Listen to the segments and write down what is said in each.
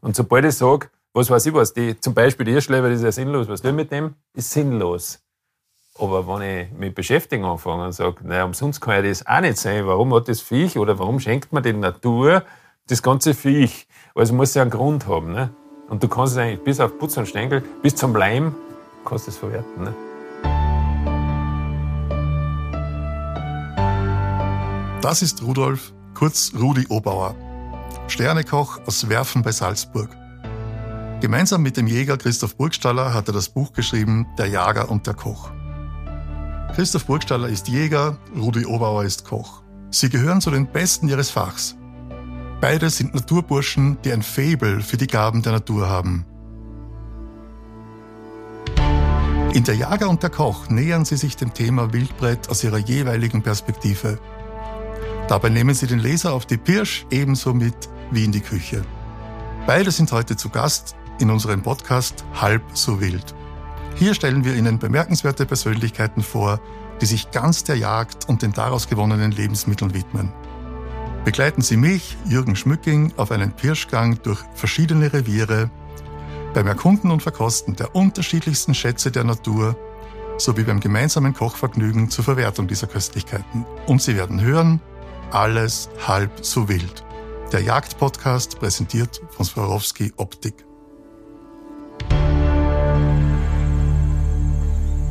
Und sobald ich sage, was weiß ich was, die, zum Beispiel die Erschleiber, das ist ja sinnlos, was will mit dem, ist sinnlos. Aber wenn ich mich beschäftigen anfange und sage, naja, umsonst kann ja das auch nicht sein, warum hat das Viech oder warum schenkt man der Natur das ganze Viech? Also muss ja einen Grund haben. Ne? Und du kannst es eigentlich bis auf Putz und Stängel, bis zum Leim, kannst es verwerten. Ne? Das ist Rudolf, kurz Rudi Obauer. Sternekoch aus Werfen bei Salzburg. Gemeinsam mit dem Jäger Christoph Burgstaller hat er das Buch geschrieben Der Jager und der Koch. Christoph Burgstaller ist Jäger, Rudi Obauer ist Koch. Sie gehören zu den Besten ihres Fachs. Beide sind Naturburschen, die ein Faible für die Gaben der Natur haben. In Der Jager und der Koch nähern sie sich dem Thema Wildbrett aus ihrer jeweiligen Perspektive. Dabei nehmen sie den Leser auf die Pirsch ebenso mit wie in die Küche. Beide sind heute zu Gast in unserem Podcast Halb so wild. Hier stellen wir Ihnen bemerkenswerte Persönlichkeiten vor, die sich ganz der Jagd und den daraus gewonnenen Lebensmitteln widmen. Begleiten Sie mich, Jürgen Schmücking, auf einen Pirschgang durch verschiedene Reviere, beim Erkunden und Verkosten der unterschiedlichsten Schätze der Natur sowie beim gemeinsamen Kochvergnügen zur Verwertung dieser Köstlichkeiten. Und Sie werden hören, alles halb so wild. Der Jagdpodcast präsentiert von Swarovski Optik.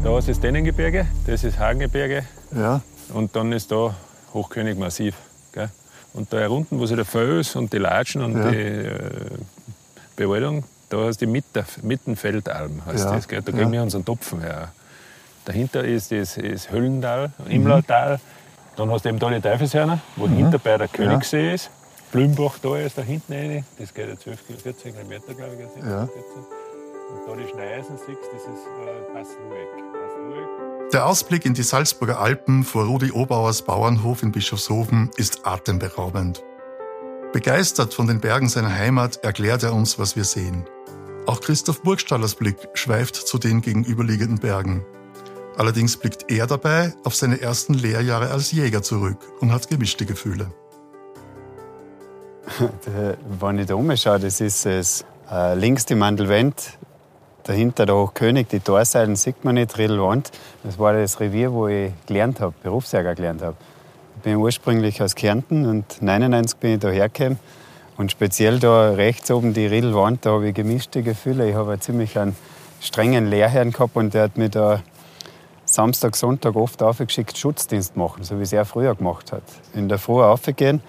Da ist das Dennengebirge, das ist Hagengebirge. Ja. Und dann ist da Hochkönigmassiv. Gell? Und da unten, wo sich der Fels und die Latschen und Ja. die äh, Bewaldung, da ist die Mitte, Mittenfeldalm. Heißt Ja. das, gell? Da Ja. kriegen wir unseren Topfen her. Dahinter ist das ist Höllental, Imlautal. Dann hast du eben da die Teufelshörner, wo hinter bei der Königssee ist. Blümbach da ist da hinten rein. Das geht ja 12, Kil- 14 Kilometer, glaube ich. geht's nicht, Ja. 14. Und da die Schneisen siehst, das ist äh. Passlueck. Der Ausblick in die Salzburger Alpen vor Rudi Obauers Bauernhof in Bischofshofen ist atemberaubend. Begeistert von den Bergen seiner Heimat erklärt er uns, was wir sehen. Auch Christoph Burgstallers Blick schweift zu den gegenüberliegenden Bergen. Allerdings blickt er dabei auf seine ersten Lehrjahre als Jäger zurück und hat gemischte Gefühle. Wenn ich da umschaue, das ist es. Äh, links die Mandelwand, dahinter der Hochkönig, die Torseilen sieht man nicht, Riedelwand. Das war das Revier, wo ich gelernt habe, Berufsjäger gelernt habe. Ich bin ursprünglich aus Kärnten und 99 bin ich da hergekommen. Und speziell da rechts oben die Riedelwand, da habe ich gemischte Gefühle. Ich habe einen ziemlich einen strengen Lehrherrn gehabt und der hat mich da Samstag, Sonntag oft aufgeschickt, Schutzdienst machen, so wie es er früher gemacht hat. In der Früh aufgehen,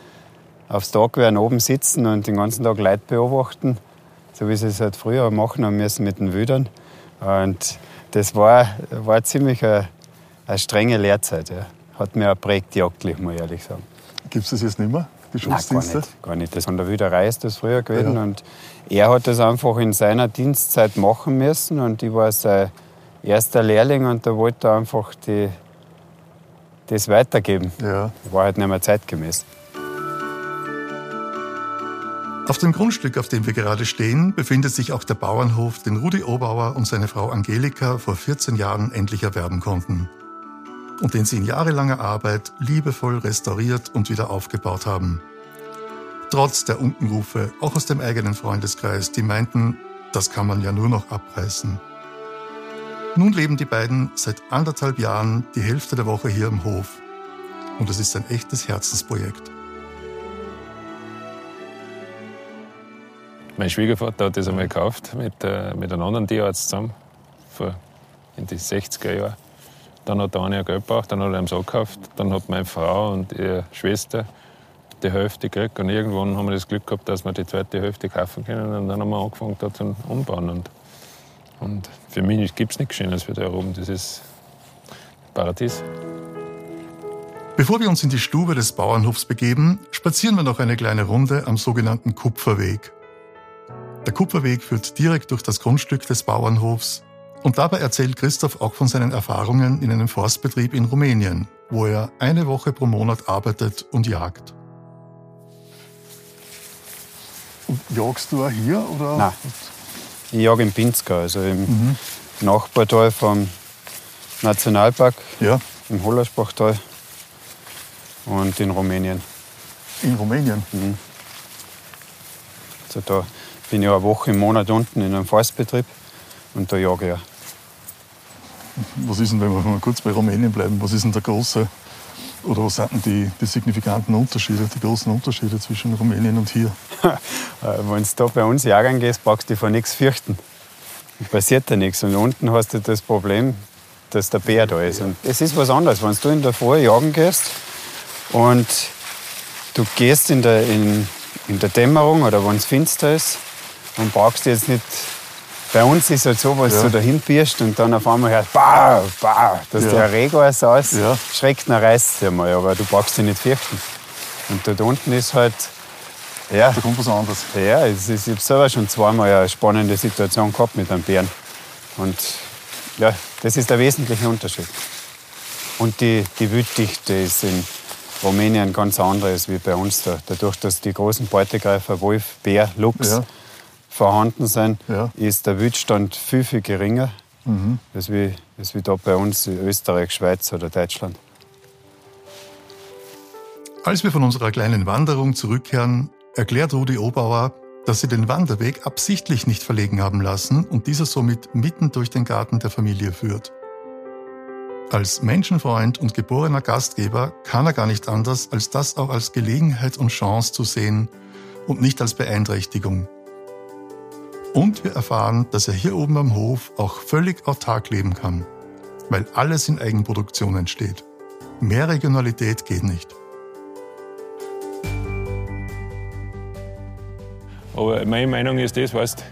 aufs Tagwehren oben sitzen und den ganzen Tag Leute beobachten, so wie sie es halt früher machen haben müssen mit den Wildern. Und das war, war ziemlich eine, eine strenge Lehrzeit. Ja. Hat mir auch prägt jagdlich, muss ich ehrlich sagen. Gibt es das jetzt nicht mehr, die Nein, gar Schutzdienste? nicht, gar nicht. Das von der Wilderei ist das früher gewesen. Ja. Und er hat das einfach in seiner Dienstzeit machen müssen. Und ich war sein erster Lehrling und da wollte er einfach die, das weitergeben. Ja. War halt nicht mehr zeitgemäß. Auf dem Grundstück, auf dem wir gerade stehen, befindet sich auch der Bauernhof, den Rudi Obauer und seine Frau Angelika vor 14 Jahren endlich erwerben konnten. Und den sie in jahrelanger Arbeit liebevoll restauriert und wieder aufgebaut haben. Trotz der Unkenrufe, auch aus dem eigenen Freundeskreis, die meinten, das kann man ja nur noch abreißen. Nun leben die beiden seit anderthalb Jahren die Hälfte der Woche hier im Hof. Und es ist ein echtes Herzensprojekt. Mein Schwiegervater hat das einmal gekauft mit, äh, mit einem anderen Tierarzt zusammen, vor, in die 60er Jahren. Dann hat der eine Geld gebraucht, dann hat er ihm so gekauft. Dann hat meine Frau und ihre Schwester die Hälfte gekriegt. Und irgendwann haben wir das Glück gehabt, dass wir die zweite Hälfte kaufen können. Und dann haben wir angefangen, da zu umbauen. Und, und für mich gibt es nichts Schönes für da oben. Das ist Paradies. Bevor wir uns in die Stube des Bauernhofs begeben, spazieren wir noch eine kleine Runde am sogenannten Kupferweg. Der Kupferweg führt direkt durch das Grundstück des Bauernhofs und dabei erzählt Christoph auch von seinen Erfahrungen in einem Forstbetrieb in Rumänien, wo er eine Woche pro Monat arbeitet und jagt. Und jagst du auch hier? Oder? Nein. Ich jage in Pinska, also im Nachbartal vom Nationalpark, Ja, im Hollersbachtal und in Rumänien. in Rumänien. Also da bin ja eine Woche im Monat unten in einem Forstbetrieb und da jage ich auch. Was ist denn, wenn wir mal kurz bei Rumänien bleiben, was ist denn der große oder was sind denn die, die signifikanten Unterschiede, die großen Unterschiede zwischen Rumänien und hier? Äh, wenn du da bei uns jagen gehst, brauchst du dich vor nichts fürchten. Passiert da nichts. Und unten hast du das Problem, dass der Bär da ist. Und es ist was anderes, wenn du in der Früh jagen gehst und du gehst in der, in, in der Dämmerung oder wenn es finster ist und brauchst jetzt nicht bei uns ist es halt so, wenn ja. du dahin bierst und dann auf einmal hörst, bah, bah, dass ja. der so aus, ja. schreckt, dann reißt es mal, aber du brauchst dich nicht fürchten. Und dort unten ist halt, ja. Da kommt was anderes. Ja, ist, ich habe selber schon zweimal eine spannende Situation gehabt mit einem Bären. Und ja, das ist der wesentliche Unterschied. Und die, die Wilddichte ist in Rumänien ganz anders wie bei uns. Da. Dadurch, dass die großen Beutegreifer Wolf, Bär, Luchs ja vorhanden sind, ja. ist der Wildstand viel, viel geringer, mhm. als, wie, als wie da bei uns in Österreich, Schweiz oder Deutschland. Als wir von unserer kleinen Wanderung zurückkehren, erklärt Rudi Obauer, dass sie den Wanderweg absichtlich nicht verlegen haben lassen und dieser somit mitten durch den Garten der Familie führt. Als Menschenfreund und geborener Gastgeber kann er gar nicht anders, als das auch als Gelegenheit und Chance zu sehen und nicht als Beeinträchtigung. Und wir erfahren, dass er hier oben am Hof auch völlig autark leben kann, weil alles in Eigenproduktion entsteht. Mehr Regionalität geht nicht. Aber meine Meinung ist das, weißt,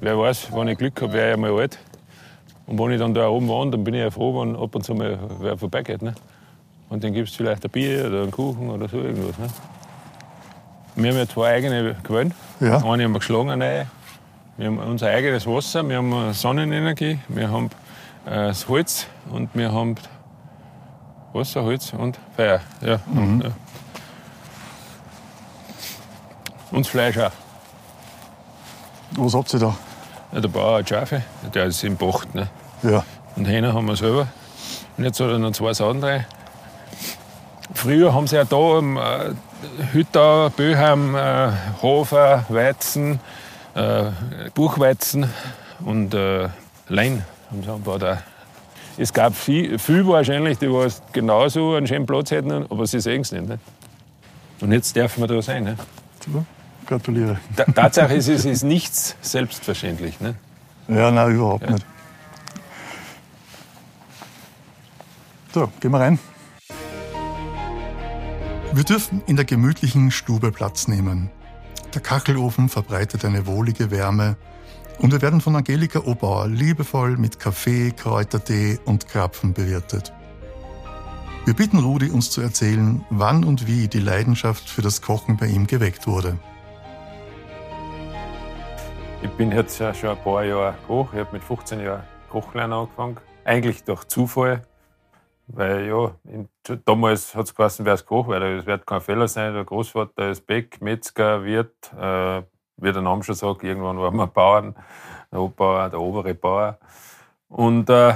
wer weiß, wenn ich Glück habe, wäre ich mal alt. Und wenn ich dann da oben wohne, dann bin ich ja froh, wenn ab und zu mal wer vorbeigeht. Ne? Und dann gibt es vielleicht ein Bier oder einen Kuchen oder so irgendwas. Ne? Wir haben ja zwei eigene Quellen. Ja. Eine haben wir geschlagen, eine wir haben unser eigenes Wasser, wir haben Sonnenenergie, wir haben äh, das Holz und wir haben Wasser, Holz und Feuer. Ja, mhm. ja. Und das Fleisch auch. Was habt ihr da? Ja, der Bauer hat Schafe, der ist im Bocht. Ne? Ja. Und Hähner haben wir selber. Und jetzt hat er noch zwei Sachen drin. Früher haben sie ja da im äh, Hütter, Böheim, äh, Hofer, Weizen, äh, Buchweizen und äh, Lein haben sie angebaut. Es gab viel, viel wahrscheinlich, die was genauso einen schönen Platz hätten, aber sie sehen es nicht, nicht. Und jetzt dürfen wir da sein. Super, gratuliere. Ta Tatsache ist, es ist nichts selbstverständlich. Nicht? Ja, nein, überhaupt ja. nicht. So, gehen wir rein. Wir dürfen in der gemütlichen Stube Platz nehmen. Der Kachelofen verbreitet eine wohlige Wärme und wir werden von Angelika Obauer liebevoll mit Kaffee, Kräutertee und Krapfen bewirtet. Wir bitten Rudi, uns zu erzählen, wann und wie die Leidenschaft für das Kochen bei ihm geweckt wurde. Ich bin jetzt schon ein paar Jahre Koch. Ich habe mit 15 Jahren Kochlernen angefangen. Eigentlich durch Zufall. Weil ja, in, damals hat es geheißen, wer ist Koch, weil es wird kein Fehler sein. Der Großvater ist Beck, Metzger, Wirt, äh, wie der Name schon sagt, irgendwann waren wir Bauern, der Obbauer, der obere Bauer. Und äh,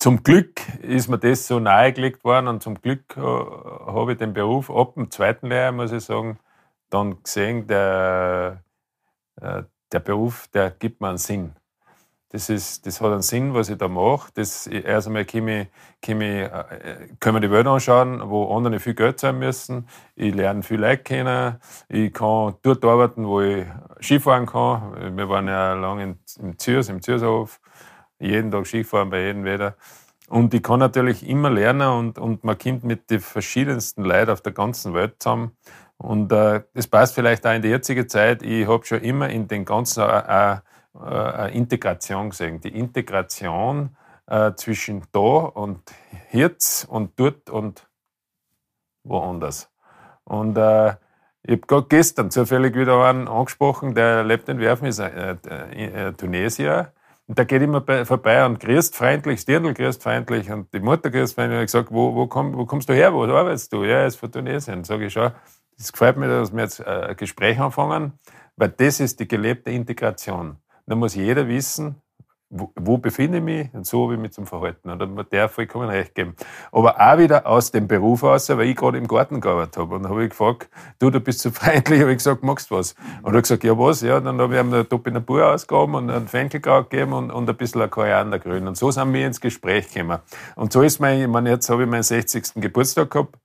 zum Glück ist mir das so nahegelegt worden und zum Glück äh, habe ich den Beruf ab dem zweiten Lehrjahr, muss ich sagen, dann gesehen, der, äh, der Beruf, der gibt mir einen Sinn. Das, ist, das hat einen Sinn, was ich da mache. Das, erst einmal kann ich, kann ich, äh, können wir die Welt anschauen, wo andere viel Geld zahlen müssen. Ich lerne viel Leute kennen. Ich kann dort arbeiten, wo ich Skifahren kann. Wir waren ja lange im Zürs, im Zürshof. Jeden Tag Skifahren bei jedem Wetter. Und ich kann natürlich immer lernen und, und man kommt mit den verschiedensten Leuten auf der ganzen Welt zusammen. Und äh, das passt vielleicht auch in die jetzige Zeit. Ich habe schon immer in den ganzen äh, äh, Integration gesehen. Die Integration äh, zwischen da und jetzt und dort und woanders. Und äh, ich habe gerade gestern zufällig wieder einen angesprochen, der lebt in Werfen, ist äh, äh, Tunesier. Und der geht immer bei, vorbei und grüßt freundlich, Stirndl grüßt freundlich und die Mutter grüßt freundlich. Und ich gesagt, wo, wo, komm, wo kommst du her, wo arbeitest du? Ja, er ist von Tunesien. Sag ich, schau, es gefällt mir, dass wir jetzt äh, ein Gespräch anfangen, weil das ist die gelebte Integration. Da muss jeder wissen, wo, wo befinde ich mich und so habe ich mich zum Verhalten. Und dann hat der vollkommen recht geben. Aber auch wieder aus dem Beruf aus, weil ich gerade im Garten gearbeitet habe. Und dann habe ich gefragt, du, du bist so freundlich, habe ich gesagt, magst du was? Und er hat gesagt, ja was? Ja, dann habe ich ihm eine Topinapur ausgegraben und einen Fenkelkraut gegeben und, und ein bisschen Koriandergrün. Und so sind wir ins Gespräch gekommen. Und so ist mein, ich meine, jetzt habe ich meinen 60. Geburtstag gehabt.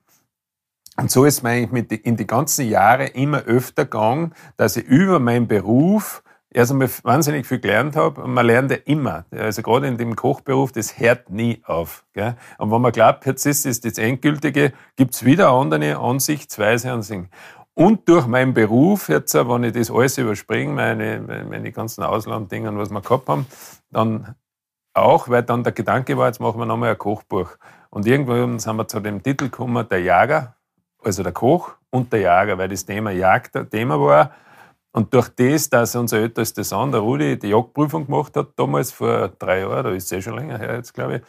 Und so ist mir eigentlich in die ganzen Jahre immer öfter gegangen, dass ich über meinen Beruf erst einmal wahnsinnig viel gelernt habe und man lernt ja immer. Also gerade in dem Kochberuf, das hört nie auf. Gell? Und wenn man glaubt, jetzt ist es das Endgültige, gibt's wieder andere Ansichtsweise und Sinn. Und durch meinen Beruf, jetzt, wenn ich das alles überspringe, meine, meine ganzen Auslanddinge, was wir gehabt haben, dann auch, weil dann der Gedanke war, jetzt machen wir nochmal ein Kochbuch. Und irgendwann sind wir zu dem Titel gekommen, der Jager, also der Koch und der Jager, weil das Thema Jagd Thema war. Und durch das, dass unser ältester Sohn, der Rudi, die Jagdprüfung gemacht hat, damals vor drei Jahren, da ist es eh schon länger her jetzt, glaube ich,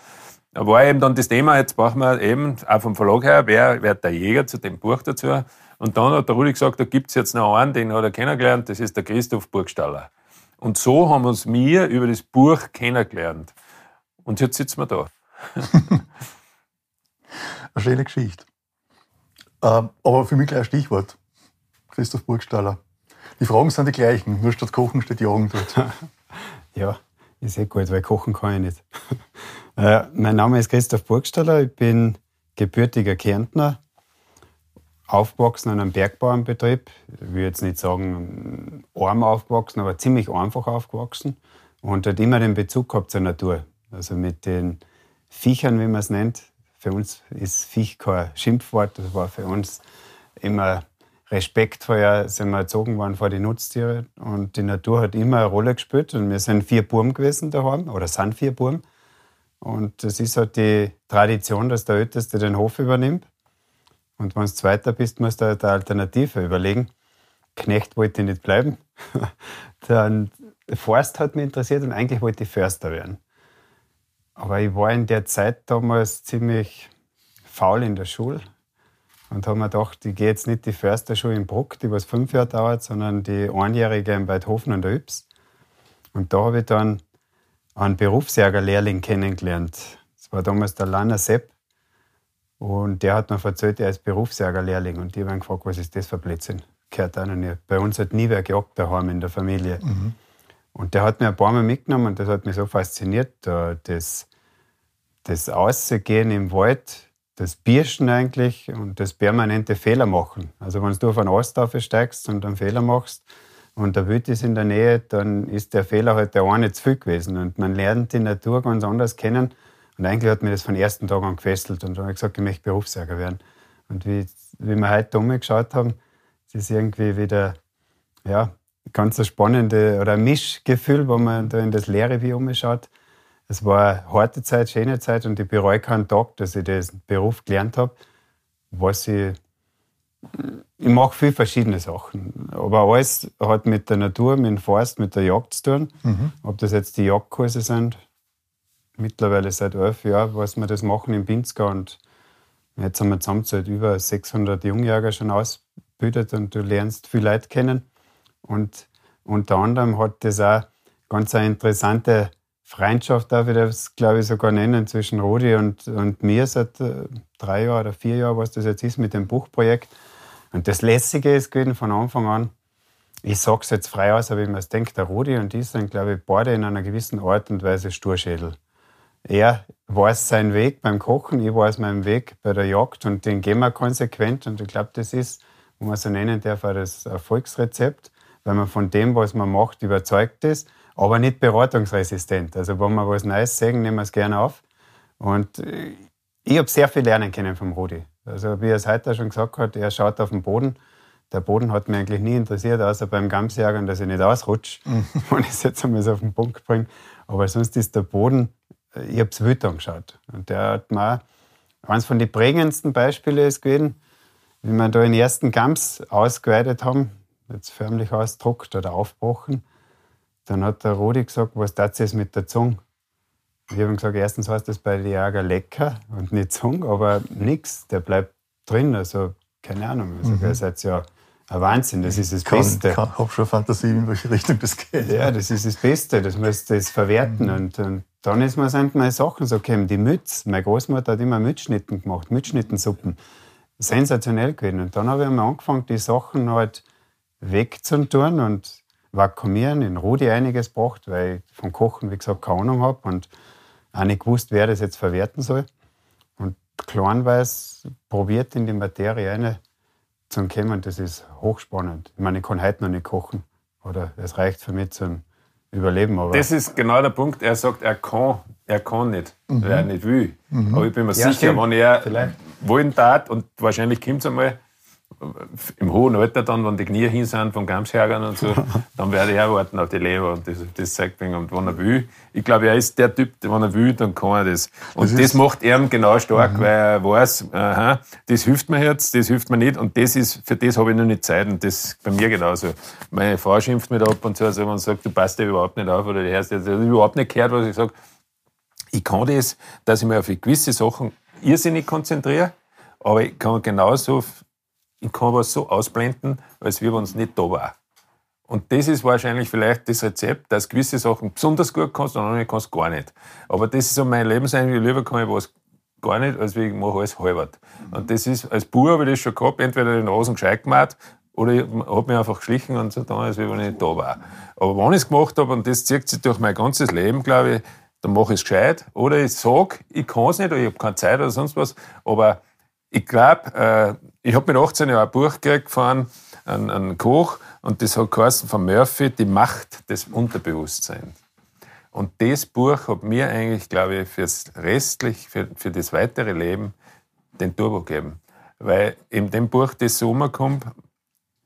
war eben dann das Thema, jetzt brauchen wir eben, auch vom Verlag her, wer wird der Jäger zu dem Buch dazu. Und dann hat der Rudi gesagt, da gibt es jetzt noch einen, den hat er kennengelernt, das ist der Christoph Burgstaller. Und so haben uns wir über das Buch kennengelernt. Und jetzt sitzen wir da. Eine schöne Geschichte. Ähm, aber für mich gleich ein Stichwort. Christoph Burgstaller. Die Fragen sind die gleichen, nur statt Kochen steht Jagen dort. ja, ist eh gut, weil kochen kann ich nicht. äh, mein Name ist Christoph Burgstaller, ich bin gebürtiger Kärntner, aufgewachsen an einem Bergbauernbetrieb. Ich will jetzt nicht sagen arm aufgewachsen, aber ziemlich einfach aufgewachsen und hat immer den Bezug gehabt zur Natur. Also mit den Viechern, wie man es nennt. Für uns ist Viech kein Schimpfwort, das war für uns immer respektvoll sind wir erzogen worden vor die Nutztiere und die Natur hat immer eine Rolle gespielt und wir sind vier Burm gewesen daheim oder sind vier Burm und es ist halt die Tradition, dass der Älteste den Hof übernimmt und wenn du Zweiter bist, musst du halt eine Alternative überlegen. Knecht wollte ich nicht bleiben. Dann Forst hat mich interessiert und eigentlich wollte ich Förster werden. Aber ich war in der Zeit damals ziemlich faul in der Schule und haben mir gedacht, ich gehe jetzt nicht die Försterschule in Bruck, die was fünf Jahre dauert, sondern die einjährige in Weidhofen der Yps. Und da habe ich dann einen Berufsjägerlehrling kennengelernt. Das war damals der Lanner Sepp. Und der hat mir erzählt, er ist Berufsjägerlehrling. Und die haben gefragt, was ist das für Blödsinn? Gehört auch noch nicht. Bei uns hat nie wer gejagt daheim in der Familie. Mhm. Und der hat mir ein paar Mal mitgenommen und das hat mich so fasziniert. Das, das Ausgehen im Wald, das Birschen eigentlich und das permanente Fehler machen. Also wenn du auf einen Ast steigst und einen Fehler machst und der Wild ist in der Nähe, dann ist der Fehler halt der eine zu viel gewesen. Und man lernt die Natur ganz anders kennen. Und eigentlich hat mir das von ersten Tag an gefesselt. Und dann habe ich gesagt, ich möchte Berufsjäger werden. Und wie, wie wir heute umgeschaut haben, es ist irgendwie wieder, ja, ganz ein spannende oder ein Mischgefühl, wenn man da in das leere wie umschaut. Es war eine harte Zeit, schöne Zeit und ich bereue keinen Tag, dass ich den Beruf gelernt habe. Was ich, ich mache viele verschiedene Sachen, aber alles hat mit der Natur, mit dem Forst, mit der Jagd zu tun. Mhm. Ob das jetzt die Jagdkurse sind, mittlerweile seit elf Jahren, was wir das machen im Pinzgau und jetzt haben wir zusammen seit über 600 Jungjäger schon ausgebildet und du lernst viele Leute kennen. Und unter anderem hat das auch ganz eine interessante Freundschaft darf ich das, glaube ich, sogar nennen, zwischen Rudi und, und mir seit äh, drei Jahren oder vier Jahren, was das jetzt ist mit dem Buchprojekt. Und das Lässige ist gewesen von Anfang an, ich sage es jetzt frei aus, aber ich mir denke, der Rudi und ich sind, glaube ich, beide in einer gewissen Art und Weise Sturschädel. Er weiß seinen Weg beim Kochen, ich weiß meinen Weg bei der Jagd und den gehen wir konsequent. Und ich glaube, das ist, wo man so nennen darf, auch das Erfolgsrezept, weil man von dem, was man macht, überzeugt ist aber nicht beratungsresistent. Also wenn wir was Neues sehen, nehmen wir es gerne auf. Und äh, ich habe sehr viel lernen können vom Rudi. Also wie er es heute schon gesagt hat, er schaut auf den Boden. Der Boden hat mich eigentlich nie interessiert, außer beim Gamsjagen, dass ich nicht ausrutsche, mhm. wenn ich es jetzt einmal so auf den Punkt bringe. Aber sonst ist der Boden, äh, ich habe es wild angeschaut. Und der hat mir eines von den prägendsten Beispielen ist gewesen, wie wir da den ersten Gams ausgeweidet haben, jetzt förmlich ausgedruckt oder aufgebrochen. Dann hat der Rudi gesagt, was das jetzt mit der Zunge? Ich habe ihm gesagt, erstens heißt das bei Jager lecker und nicht Zunge, aber nichts, der bleibt drin. Also keine Ahnung. Also, mhm. Ihr seid ja ein Wahnsinn, das ist das kann, Beste. Ich habe schon Fantasie, in welche Richtung das geht. Ja, das ist das Beste, das du das verwerten. Mhm. Und, und, dann ist mir, sind meine Sachen so gekommen, die Mütz. Meine Großmutter hat immer Mützschnitten gemacht, Mützschnittensuppen. Sensationell gewesen. Und dann habe ich einmal angefangen, die Sachen halt wegzutun und vakuumieren, in Rudi einiges gebracht, weil ich von Kochen, wie gesagt, keine Ahnung habe und auch nicht gewusst, wer das jetzt verwerten soll. Und kleinweise probiert in die Materie eine zum Kommen, das ist hochspannend. Ich meine, ich kann heute noch nicht kochen. Oder es reicht für mich zum Überleben. Aber das ist genau der Punkt. Er sagt, er kann, er kann nicht, mhm. weil er nicht will. Mhm. Aber ich bin mir ja, sicher, stimmt. wenn er Vielleicht. wollen tat, und wahrscheinlich kommt es einmal, im hohen Alter dann, wenn die Knie hin sind vom Gamshergern und so, dann werde ich auch warten auf die Leber und das, das zeigt mir, und wenn er will. Ich glaube, er ist der Typ, wenn er will, dann kann er das. Und das, das macht er genau stark, mhm. weil er weiß, aha, das hilft mir jetzt, das hilft mir nicht und das ist, für das habe ich noch nicht Zeit und das ist bei mir genauso. Meine Frau schimpft mir da ab und zu, also wenn man sagt, du passt dir überhaupt nicht auf oder die hörst jetzt überhaupt nicht gehört, was ich sage. Ich kann das, dass ich mich auf gewisse Sachen irrsinnig konzentriere, aber ich kann genauso ich kann was so ausblenden, als wir uns nicht da war. Und das ist wahrscheinlich vielleicht das Rezept, dass gewisse Sachen besonders gut kannst und andere kannst gar nicht. Aber das ist so mein Lebenseinstellung. Lieber kann ich was gar nicht, als ich mache alles halbert. Und das ist, als Bub habe ich das schon gehabt, entweder den Rosen gescheit gemacht oder ich habe mich einfach geschlichen und so getan, als wenn ich nicht da war. Aber wenn ich es gemacht habe, und das zieht sich durch mein ganzes Leben, glaube ich, dann mache ich es gescheit. Oder ich sage, ich kann es nicht, oder ich habe keine Zeit oder sonst was, aber ich glaube, äh, ich habe mit 18 Jahren ein Buch gekriegt von einem, einem Koch und das hat geheißen von Murphy, Die Macht des Unterbewusstseins. Und das Buch hat mir eigentlich, glaube ich, fürs restlich, für, für das weitere Leben den Turbo gegeben. Weil in dem Buch das so umkommt,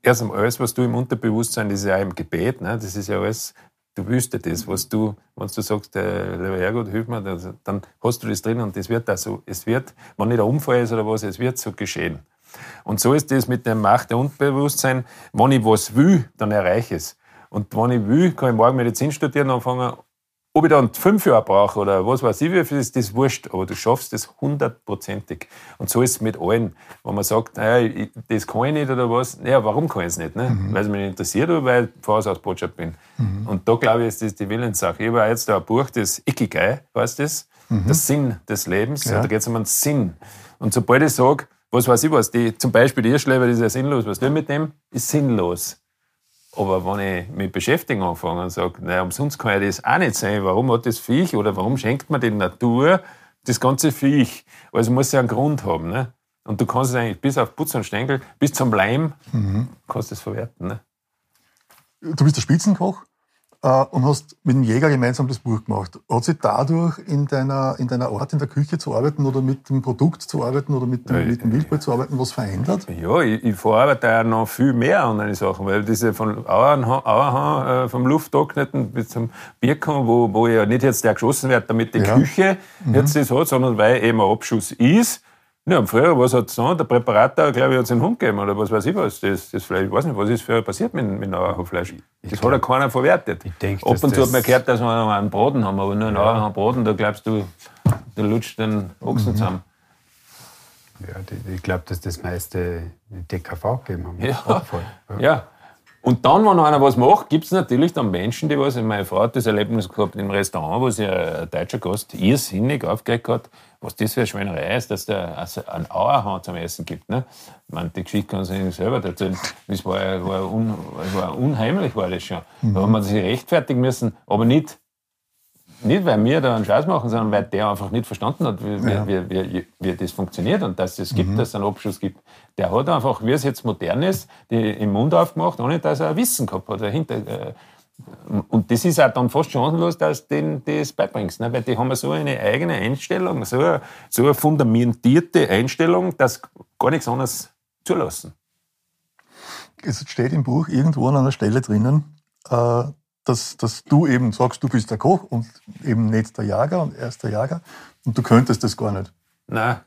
erst einmal alles, was du im Unterbewusstsein, das ist ja auch im Gebet, ne? das ist ja alles du willst das, was du, wenn du sagst, äh, lieber Herrgott, hilf mir, dann hast du das drin und das wird da so, es wird, wenn nicht ein Unfall ist oder was, es wird so geschehen. Und so ist das mit der Macht der Unbewusstsein. Wenn ich was will, dann erreiche ich es. Und wenn ich will, kann ich morgen Medizin studieren anfangen ob ich dann fünf Jahre brauche oder was weiß ich, wie viel ist das wurscht, aber du schaffst das hundertprozentig. Und so ist es mit allen. Wenn man sagt, naja, das kann ich nicht oder was, naja, warum kann ich es nicht? Ne? Mhm. Weil es mich nicht interessiert oder weil ich Vorausbotschaft bin. Mhm. Und da glaube ich, ist das die Willenssache. Ich habe jetzt da ein Buch, das Ikigai heißt das, mhm. der Sinn des Lebens. Ja. Da geht es um einen Sinn. Und sobald ich sage, was weiß ich was, die, zum Beispiel die Irrschleifer, das ist ja sinnlos, was tun mit dem? Ist sinnlos. Aber wenn ich mit Beschäftigung anfange und sage, naja, umsonst kann ja das auch nicht sein, warum hat das Viech oder warum schenkt man der Natur das ganze Viech? Also muss ja einen Grund haben. Ne? Und du kannst es eigentlich bis auf Putz und Stängel, bis zum Leim, mhm. kannst du es verwerten. Ne? Du bist der Spitzenkoch und hast mit dem Jäger gemeinsam das Buch gemacht. Hat sich dadurch in deiner, in deiner Art in der Küche zu arbeiten oder mit dem Produkt zu arbeiten oder mit dem, ja, mit dem Wildbrot zu arbeiten was verändert? Ja, ich, ich verarbeite ja noch viel mehr andere Sachen, weil diese von Auerhahn, äh, vom Lufttrockneten bis zum Birken, wo, wo ja nicht jetzt der geschossen wird, damit die ja. Küche mhm. jetzt das hat, sondern weil eben ein Abschuss ist, ja, früher, was hat es noch? Der Präparator, glaube ich, hat es einen Hund gegeben oder was weiß ich was. Das, das Fleisch, ich weiß nicht, was ist für passiert mit, mit Nauerhof-Fleisch. Das glaub, hat ja keiner verwertet. Ich denk, Ab und zu hat man gehört, dass wir einen Braten haben, aber nur einen ja. Braten, da glaubst du, da lutscht den Ochsen mhm. zusammen. Ja, ich glaube, dass das meiste DKV gegeben haben. Ja. ja. Und dann, wenn einer was macht, gibt es natürlich dann Menschen, die was. Meine Frau hat das Erlebnis gehabt im Restaurant, wo sie ein deutscher Gast irrsinnig aufgeregt hat, was das für eine Schweinerei ist, dass der also einen Auerhahn zum Essen gibt. Ne? Ich meine, die Geschichte kann sich selber erzählen. Das war, war, un, war unheimlich, war das schon. Mhm. Da hat man sich rechtfertigen müssen, aber nicht, nicht, weil wir da einen Scheiß machen, sondern weil der einfach nicht verstanden hat, wie, ja. wie, wie, wie, das funktioniert und dass es gibt, mhm. dass es einen Abschluss gibt. Der hat einfach, wie es jetzt modern ist, die im Mund aufgemacht, ohne dass er Wissen gehabt hat. Dahinter, äh, und das ist auch dann fast chancenlos, dass du denen das beibringst. Ne? Weil die haben so eine eigene Einstellung, so eine, so eine fundamentierte Einstellung, dass gar nichts anderes zulassen. Es steht im Buch irgendwo an einer Stelle drinnen, äh, dass, dass du eben sagst, du bist der Koch und eben nicht der Jager und er ist der Jager und du könntest das gar nicht. Nein,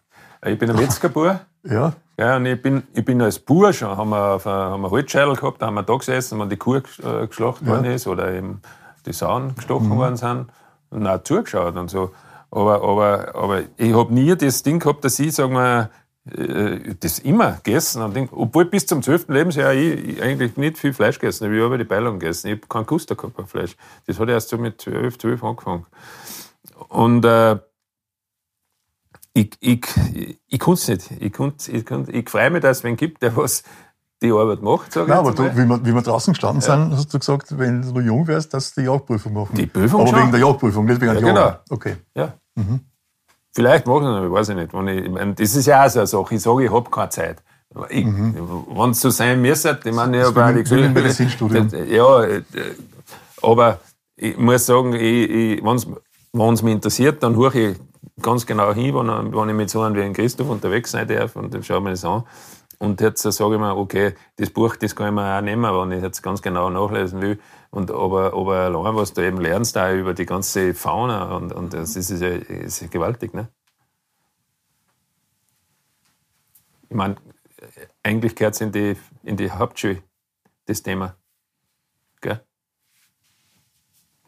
ich bin ein Metzgerbauer. ja. Ja, und ich bin, ich bin als Bauer schon, haben wir, auf, haben wir Holzscheitel gehabt, da haben wir da gesessen, wenn die Kuh äh, geschlachtet ja. worden ist oder eben die Sauen gestochen mhm. worden sind und auch zugeschaut und so. Aber, aber, aber ich habe nie das Ding gehabt, dass ich, sagen wir, äh, das immer gegessen. Und denk, obwohl bis zum 12. Lebensjahr ich, ich eigentlich nicht viel Fleisch gegessen habe. Ich habe die Beilung gegessen. Ich habe keinen Guster gehabt auf Fleisch. Das hat erst so mit 12, 12 angefangen. Und äh, ich, ich, ich, ich konnte es nicht. Ich, konnt, ich, konnt, ich freue mich, dass es wen gibt, der was die Arbeit macht. Sag Nein, aber du, wie, wir, wie wir draußen gestanden ja. sind, hast du gesagt, wenn du jung wärst, dass du die Jagdprüfung machen. Die Prüfung Aber schon. wegen der Jagdprüfung, nicht wegen ja, der Genau. Okay. Ja. Mhm. Vielleicht machen sie, weiß ich nicht. Wenn ich, ich meine, das ist ja auch so eine Sache. Ich sage, ich habe keine Zeit. mhm. Wenn es so sein müsste, ich meine, ich habe auch die. Medizinstudium. Ja, äh, aber ich muss sagen, wenn es mich interessiert, dann höre ich ganz genau hin, wenn, wenn ich mit so einem wie ein Christoph unterwegs sein darf und dann schaue ich mir das an. Und jetzt sage ich mir, okay, das Buch, das kann ich mir auch nehmen, wenn ich jetzt ganz genau nachlesen will. Und aber, aber allein, was du eben lernst, da über die ganze Fauna, und, und das ist, ja, ist ja gewaltig, ne? Ich meine, eigentlich gehört es in die, in die Hauptschule, das Thema. Gell?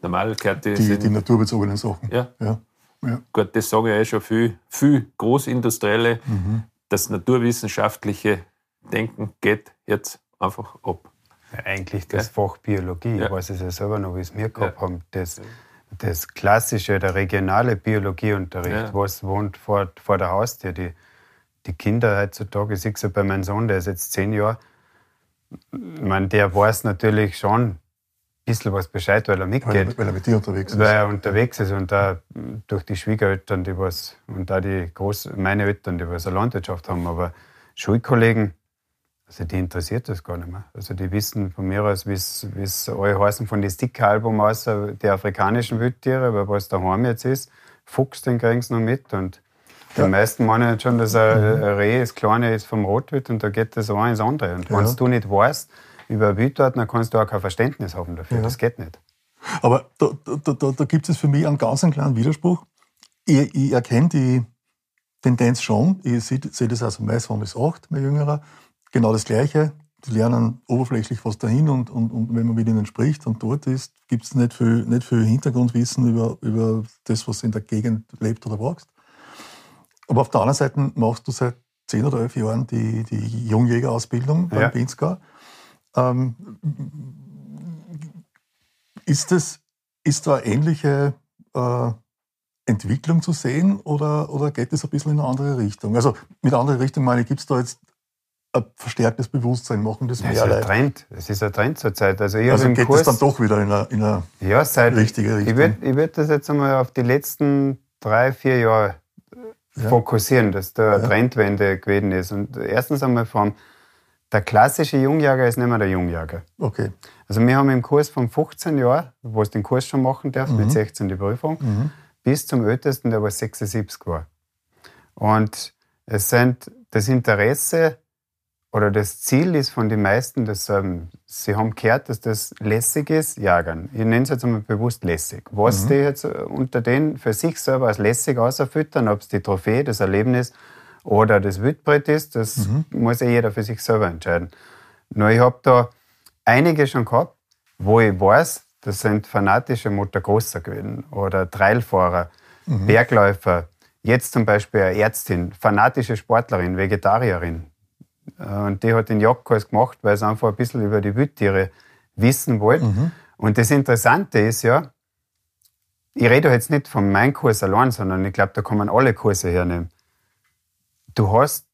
Normal gehört die, die, die naturbezogenen Sachen. Ja. ja. ja. Gut, das sage ich eh schon viel, viel Großindustrielle. Mhm das naturwissenschaftliche Denken geht jetzt einfach ab. Ja, eigentlich das ja. Fach Biologie, ja. ich weiß es ja selber noch, wie es mir gehabt haben, das, das klassische, der regionale Biologieunterricht, was wohnt vor, vor der Haustür, die, die Kinder heutzutage, ich sehe es ja bei meinem Sohn, der ist jetzt zehn Jahre, ich meine, der weiß natürlich schon, bisschen was Bescheid, weil er mitgeht. Weil, weil er mit dir unterwegs ist. Weil er unterwegs ist und da durch die Schwiegereltern, die was, und da die Groß, meine Eltern, die was eine Landwirtschaft haben, aber Schulkollegen, also die interessiert das gar nicht mehr. Also die wissen von mir aus, wie es alle heißen von den Sticker-Album aus, die afrikanischen Wildtiere, weil was daheim jetzt ist, Fuchs, den kriegen sie noch mit und die ja. meisten meinen schon, dass ein, mhm. ein Reh, das Kleine ist vom Rotwild und da geht das ein ins andere. Und ja. wenn du nicht weißt, über Wilddaten, dann kannst du auch kein Verständnis haben dafür. Ja. Das geht nicht. Aber da, da, da, da gibt es für mich einen ganz kleinen Widerspruch. Ich, ich erkenne die Tendenz schon. Ich sehe, sehe das also mein Sohn ist acht, mein Jüngerer. Genau das Gleiche. Die lernen oberflächlich was dahin und, und, und wenn man mit ihnen spricht und dort ist, gibt es nicht viel, nicht viel Hintergrundwissen über, über das, was in der Gegend lebt oder wächst. Aber auf der anderen Seite machst du seit zehn oder elf Jahren die, die Jungjägerausbildung beim ja. Pinsker. Ähm, ist, das, ist da eine ähnliche äh, Entwicklung zu sehen oder, oder geht es ein bisschen in eine andere Richtung? Also mit anderer Richtung meine ich, gibt es da jetzt ein verstärktes Bewusstsein, machen das mehr Es ist ein Trend, es ist ein Trend zurzeit. Also, ich also geht es dann doch wieder in eine, in eine ja, seit, richtige Richtung? Ich würde ich würd das jetzt einmal auf die letzten drei, vier Jahre ja. fokussieren, dass da eine ja. Trendwende gewesen ist. Und erstens einmal vom der klassische Jungjäger ist nicht mehr der Jungjäger. Okay. Also wir haben im Kurs von 15 Jahren, wo es den Kurs schon machen darf, mhm. mit 16 die Prüfung, mhm. bis zum ältesten, der was 76 war. Und es sind das Interesse oder das Ziel ist von den meisten, dass ähm, sie haben gehört, dass das lässig ist, jagern. Ich nenne es jetzt einmal bewusst lässig. Was mhm. die jetzt unter denen für sich selber als lässig auserfüttern, ob es die Trophäe, das Erlebnis oder das Wildbrett ist, das mhm. muss ja jeder für sich selber entscheiden. Nur ich habe da einige schon gehabt, wo ich weiß, das sind fanatische Motocrosser gewesen oder Trailfahrer, mhm. Bergläufer, jetzt zum Beispiel eine Ärztin, fanatische Sportlerin, Vegetarierin. Und die hat den Jagdkurs gemacht, weil sie einfach ein bisschen über die Wildtiere wissen wollte. Mhm. Und das Interessante ist ja, ich rede jetzt nicht von meinem Kurs allein, sondern ich glaube, da kann man alle Kurse hernehmen du hast,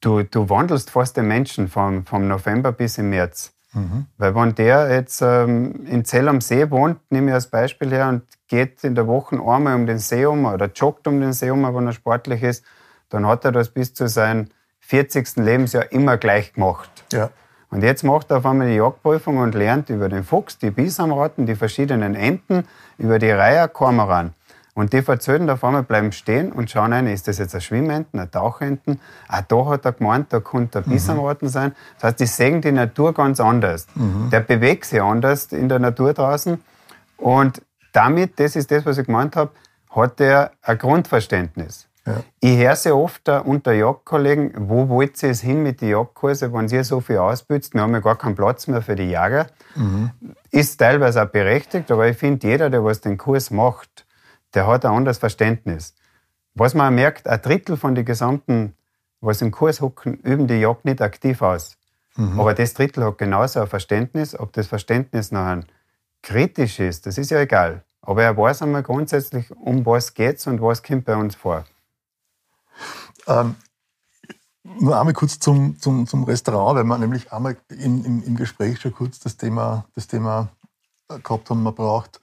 du, du wandelst fast den Menschen vom, vom November bis im März. Mhm. Weil wenn der jetzt ähm, in Zell am See wohnt, nehme ich als Beispiel her, und geht in der Woche einmal um den See um oder joggt um den See um, wenn er sportlich ist, dann hat er das bis zu seinem 40. Lebensjahr immer gleich gemacht. Ja. Und jetzt macht er auf einmal die Jagdprüfung und lernt über den Fuchs, die Bisamratten, die verschiedenen Enten, über die Reiher Kormoran. Und die verzögern auf einmal bleiben stehen und schauen rein, ist das jetzt ein Schwimmenten, ein Tauchenten? Ah, da hat er gemeint, da könnte ein Biss mhm. sein. Das heißt, die sehen die Natur ganz anders. Mhm. Der bewegt sich anders in der Natur draußen. Und damit, das ist das, was ich gemeint habe, hat er ein Grundverständnis. Ja. Ich höre sehr oft unter Jagdkollegen, wo wollt ihr es hin mit den Jagdkursen, wenn ihr so viel ausbützt, wir haben ja gar keinen Platz mehr für die Jäger. Mhm. Ist teilweise auch berechtigt, aber ich finde, jeder, der was den Kurs macht, der hat ein anderes Verständnis. Was man merkt, ein Drittel von den gesamten was im Kurs hocken, üben die Jagd nicht aktiv aus. Mhm. Aber das Drittel hat genauso ein Verständnis. Ob das Verständnis nachher kritisch ist, das ist ja egal. Aber er weiß einmal grundsätzlich, um was geht es und was kommt bei uns vor. Ähm, nur einmal kurz zum, zum, zum Restaurant, weil wir nämlich einmal in, im, im Gespräch schon kurz das Thema, das Thema gehabt haben, man braucht,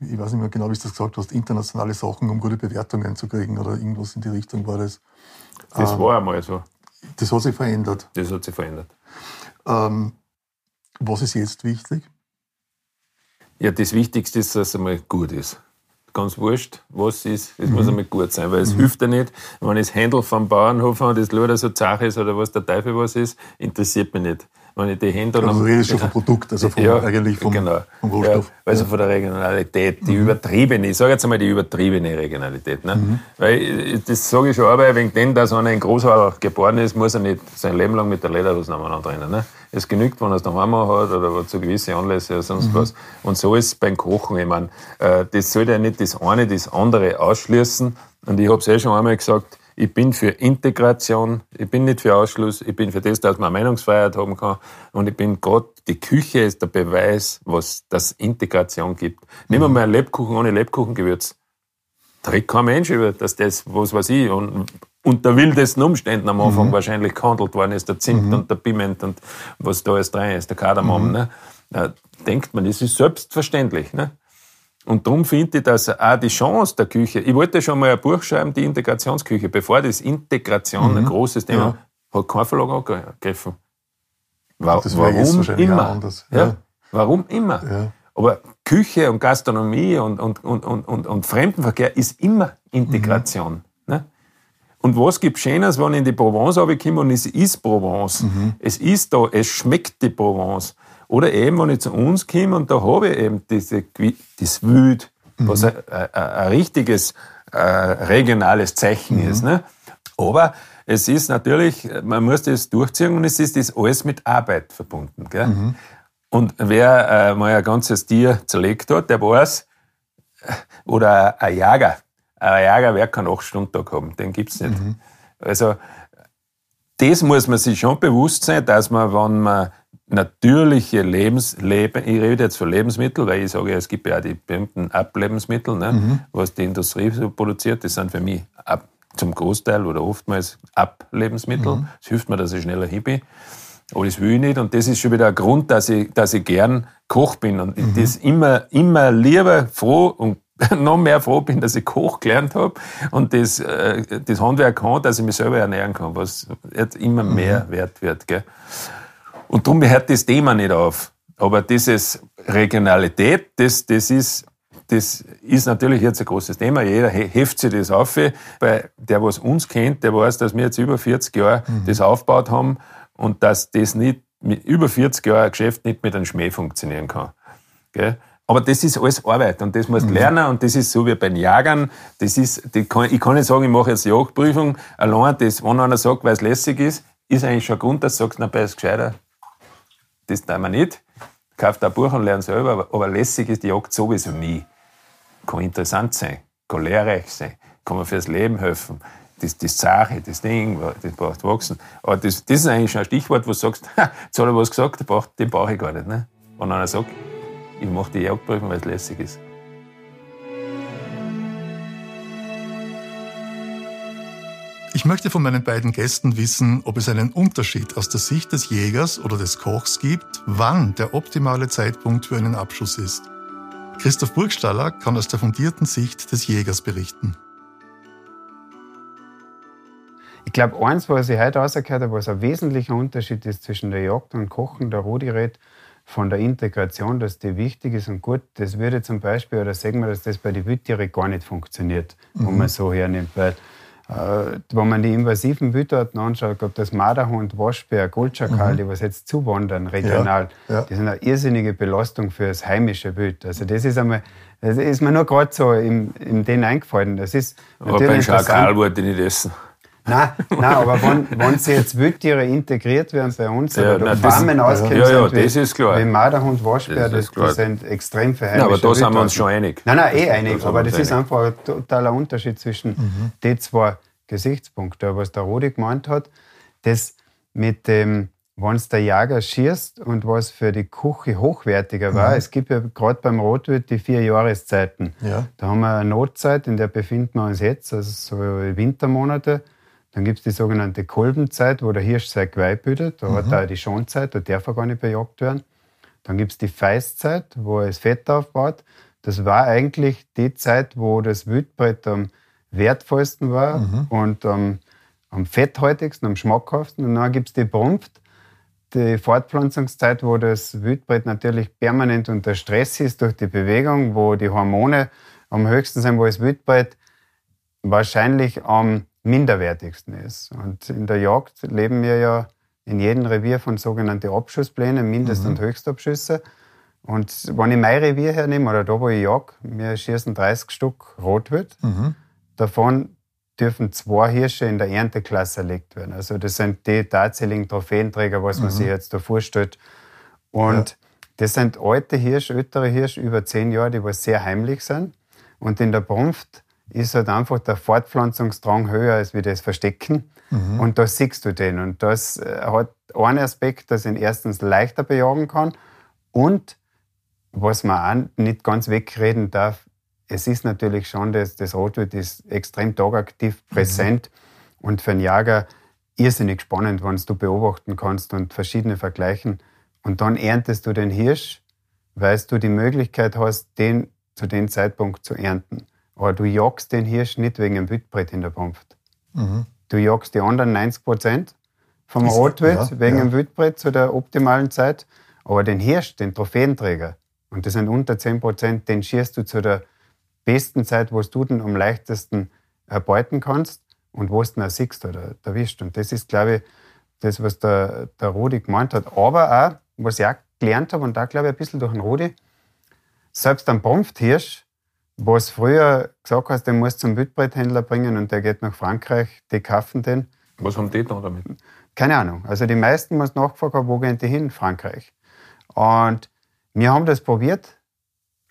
ich weiß nicht mehr genau, wie du das gesagt hast, internationale Sachen, um gute Bewertungen zu kriegen oder irgendwas in die Richtung war das. Das ähm, war einmal so. Das hat sich verändert. Das hat sich verändert. Ähm, was ist jetzt wichtig? Ja, das Wichtigste ist, dass es einmal gut ist. Ganz wurscht, was ist, es mhm. muss einmal gut sein, weil es mhm. hilft ja nicht, wenn ich das Händel vom Bauernhof habe und das Luder so zach ist oder was der Teufel was ist, interessiert mich nicht wenn ich die Hände Also du redest schon vom Produkt, also vom, ja, eigentlich vom, genau. vom Rohstoff. Ja, also von der Regionalität, die mhm. übertriebene, ich sage jetzt einmal die übertriebene Regionalität. Ne? Mhm. Weil das sage ich schon, aber wegen dem, dass einer in Großhauer geboren ist, muss er nicht sein Leben lang mit der Lederhose nebeneinander rennen. Ne? Es genügt, wenn er es daheim hat oder zu gewissen Anlässen oder sonst mhm. was. Und so ist es beim Kochen. Ich meine, äh, das sollte ja nicht das eine das andere ausschließen. Und ich habe es eh schon einmal gesagt, ich bin für Integration, ich bin nicht für Ausschluss, ich bin für das, dass man Meinungsfreiheit haben kann. Und ich bin gerade, die Küche ist der Beweis, was das Integration gibt. Mhm. Nehmen wir mal einen Lebkuchen ohne Lebkuchengewürz. Da redet kein Mensch über, dass das, was weiß ich, und, unter wildesten Umständen am Anfang mhm. wahrscheinlich gehandelt worden ist, der Zimt mhm. und der Piment und was da alles drin ist, der Kardamom. Mhm. Ne? Da denkt man, das ist selbstverständlich. Ne? Und darum finde ich, dass auch die Chance der Küche, ich wollte schon mal ein Buch schreiben, die Integrationsküche, bevor das Integration mhm. ein großes Thema ja. hat kein Verlag angegriffen. War, warum immer? Ja. ja. Warum immer? Ja. Aber Küche und Gastronomie und, und, und, und, und, und Fremdenverkehr ist immer Integration. Mhm. Ne? Und was gibt Schönes, wenn ich in die Provence komme und es ist Provence. Mhm. Es ist da, es schmeckt die Provence. Oder eben, wenn ich zu uns komme und da habe ich eben diese, das Wüt, mhm. was ein, ein, ein, richtiges äh, regionales Zeichen mhm. ist. Ne? Aber es ist natürlich, man muss das durchziehen und es ist das alles mit Arbeit verbunden. Gell? Mhm. Und wer äh, mal ein ganzes Tier zerlegt hat, der weiß, oder ein Jager, ein Jager wird keinen 8-Stunden-Tag haben, den gibt's nicht. Mhm. Also, das muss man sich schon bewusst sein, dass man, wenn man natürliche Lebensleben, ich rede jetzt von Lebensmitteln, weil ich sage, es gibt ja auch die berühmten Ablebensmittel, ne, mhm. was die Industrie so produziert, das sind für mich ab, zum Großteil oder oftmals Ablebensmittel. Mhm. Das hilft mir, dass ich schneller hin bin. Aber das will ich nicht. Und das ist schon wieder ein Grund, dass ich, dass ich gern Koch bin. Und mhm. das immer, immer lieber froh und noch mehr froh bin, dass ich Koch gelernt habe und das, äh, das Handwerk kann, dass ich mich selber ernähren kann, was jetzt immer mhm. mehr wert wird. Gell? Und darum hört das Thema nicht auf. Aber dieses Regionalität, das, das ist, das ist natürlich jetzt ein großes Thema. Jeder heft sich das auf. Weil der, was uns kennt, der weiß, dass wir jetzt über 40 Jahre mhm. das aufgebaut haben und dass das nicht mit über 40 Jahren ein Geschäft nicht mit einem Schmäh funktionieren kann. Gell? Aber das ist alles Arbeit und das musst du mhm. lernen und das ist so wie bei den Jagern. Das ist, kann, ich kann nicht sagen, ich mache jetzt Jagdprüfung. Allein das, wenn einer sagt, weil es lässig ist, ist eigentlich schon ein Grund, dass du sagst, na, bei ist gescheiter das tun wir nicht. Kauft ein Buch und lernt selber, aber, lässig ist die Jagd sowieso nie. Kann interessant sein, kann lehrreich sein, kann man fürs Leben helfen. Das, das Sache, das Ding, das braucht wachsen. Aber das, das ist eigentlich schon ein Stichwort, wo du sagst, jetzt hat er was gesagt, den brauche, ich gar nicht. Ne? Wenn einer sagt, ich mache die Jagdprüfung, weil es lässig ist. Möchte von meinen beiden Gästen wissen, ob es einen Unterschied aus der Sicht des Jägers oder des Kochs gibt, wann der optimale Zeitpunkt für einen Abschuss ist. Christoph Burgstaller kann aus der fundierten Sicht des Jägers berichten. Ich glaube, eins, was ich heute rausgehört habe, was ein wesentlicher Unterschied ist zwischen der Jagd und Kochen, der Rudi redet von der Integration, dass die wichtig ist und gut. Das würde zum Beispiel, oder sagen wir, dass das bei den Wildtieren gar nicht funktioniert, mhm. wenn man so hernimmt. Weil wenn man die invasiven Wildarten anschaut, ob das Marderhund, Waschbär, Goldschakal, mhm. die was jetzt zuwandern regional, ja, ja. die sind eine irrsinnige Belastung für das heimische Wild. Also das ist einmal, das ist mir nur gerade so in, in den eingefallen. Das ist Aber beim Schakal wollte ich nicht essen. Nein, nein, aber wenn, wenn sie jetzt Wildtiere integriert werden bei uns, ja, oder Farmen auskennen, ja, ja, das ist klar. wie Marderhund, Waschbär, das, das, sind extrem verheimliche ja, aber da sind wir uns schon einig. Nein, nein, eh einig, aber das ist einfach ein totaler Unterschied zwischen mhm. den zwei Gesichtspunkte. Was der Rudi gemeint hat, das mit dem, wenn es der Jager schießt und was für die Küche hochwertiger war. Mhm. Es gibt ja gerade beim Rotwild die vier Jahreszeiten. Ja. Da haben wir eine Notzeit, in der befinden wir uns jetzt, also so Wintermonate. Dann gibt es die sogenannte Kolbenzeit, wo der Hirsch sein Geweih bildet. Da mhm. hat er die Schonzeit, da darf er gar nicht bejagt werden. Dann gibt es die Feißzeit, wo er das Fett aufbaut. Das war eigentlich die Zeit, wo das Wildbrett am wertvollsten war mhm. und am, am fetthaltigsten, am schmackhaftesten. Und dann gibt es die Brunft, die Fortpflanzungszeit, wo das Wildbrett natürlich permanent unter Stress ist durch die Bewegung, wo die Hormone am höchsten sind, wo das Wildbrett wahrscheinlich am minderwertigsten ist. Und in der Jagd leben wir ja in jedem Revier von sogenannten Abschussplänen, Mindest- mhm. und Höchstabschüsse. Und wenn ich mein Revier hernehme, oder da, wo ich jag, wir schießen 30 Stück Rotwild. Mhm. Davon dürfen zwei Hirsche in der Ernteklasse erlegt werden. Also das sind die tatsächlichen Trophäenträger, was man mhm. sich jetzt da vorstellt. Und ja. das sind alte Hirsche, ältere Hirsche, über zehn Jahre, die was sehr heimlich sind. Und in der Brunft ist halt einfach der Fortpflanzungsdrang höher als wie das Verstecken. Mhm. Und da siehst du den. Und das äh, hat einen Aspekt, dass ich ihn erstens leichter bejagen kann und was man auch nicht ganz wegreden darf, es ist natürlich schon, das, das Rotwild ist extrem tagaktiv mhm. präsent mhm. und für einen Jager irrsinnig spannend, wenn du beobachten kannst und verschiedene vergleichen. Und dann erntest du den Hirsch, weil du die Möglichkeit hast, den zu dem Zeitpunkt zu ernten. Aber du jagst den Hirsch nicht wegen dem Wildbrett in der Punft. Mhm. Du jagst die anderen 90 Prozent vom Rotwild ja, wegen ja. dem Wildbrett zu der optimalen Zeit. Aber den Hirsch, den Trophäenträger, und das sind unter 10 Prozent, den schießt du zu der besten Zeit, wo du den am leichtesten erbeuten kannst und wo du ihn auch siehst oder erwischt. Und das ist, glaube ich, das, was der, der Rudi gemeint hat. Aber auch, was ich auch gelernt habe, und da glaube ich ein bisschen durch den Rudi, selbst ein Brunfthirsch, was früher gesagt hast, den musst du zum Wildbretthändler bringen und der geht nach Frankreich, die kaufen den. Was haben die da damit? Keine Ahnung. Also die meisten, was nachgefragt haben, wo gehen die hin? Frankreich. Und wir haben das probiert,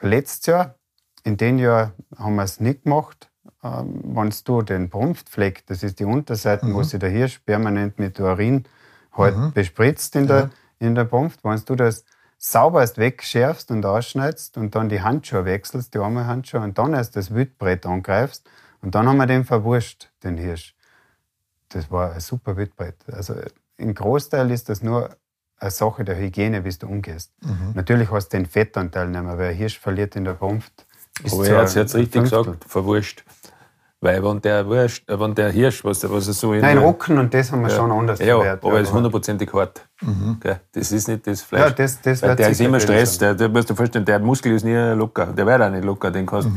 letztes Jahr. In dem Jahr haben wir es nicht gemacht. Ähm, wenn du den Brunftfleck, das ist die Unterseite, mhm. wo sich der Hirsch permanent mit Urin halt mhm. bespritzt in der, ja. in der Brunft, wenn du das sauberst wegschärfst und ausschneidest und dann die Handschuhe wechselst, die arme Handschuhe, und dann erst das Wildbrett angreifst und dann haben wir den verwurscht, den Hirsch. Das war ein super Wildbrett. Also im Großteil ist das nur eine Sache der Hygiene, wie du umgehst. Mhm. Natürlich hast du den Fettanteil nicht mehr, weil ein Hirsch verliert in der Brunft. Aber er hat es jetzt richtig gesagt, verwurscht. Weil wenn der, Wurst, äh, wenn der Hirsch, was, was er so in Nein, Rocken und das haben wir ja. schon anders Ja, verwehrt, aber es ist hundertprozentig hart. Mhm. Das ist nicht das Fleisch. Ja, das, das Weil der ist immer Stress. Der, der musst du vorstellen, der Muskel ist nie locker. Der wird auch nicht locker. Den kannst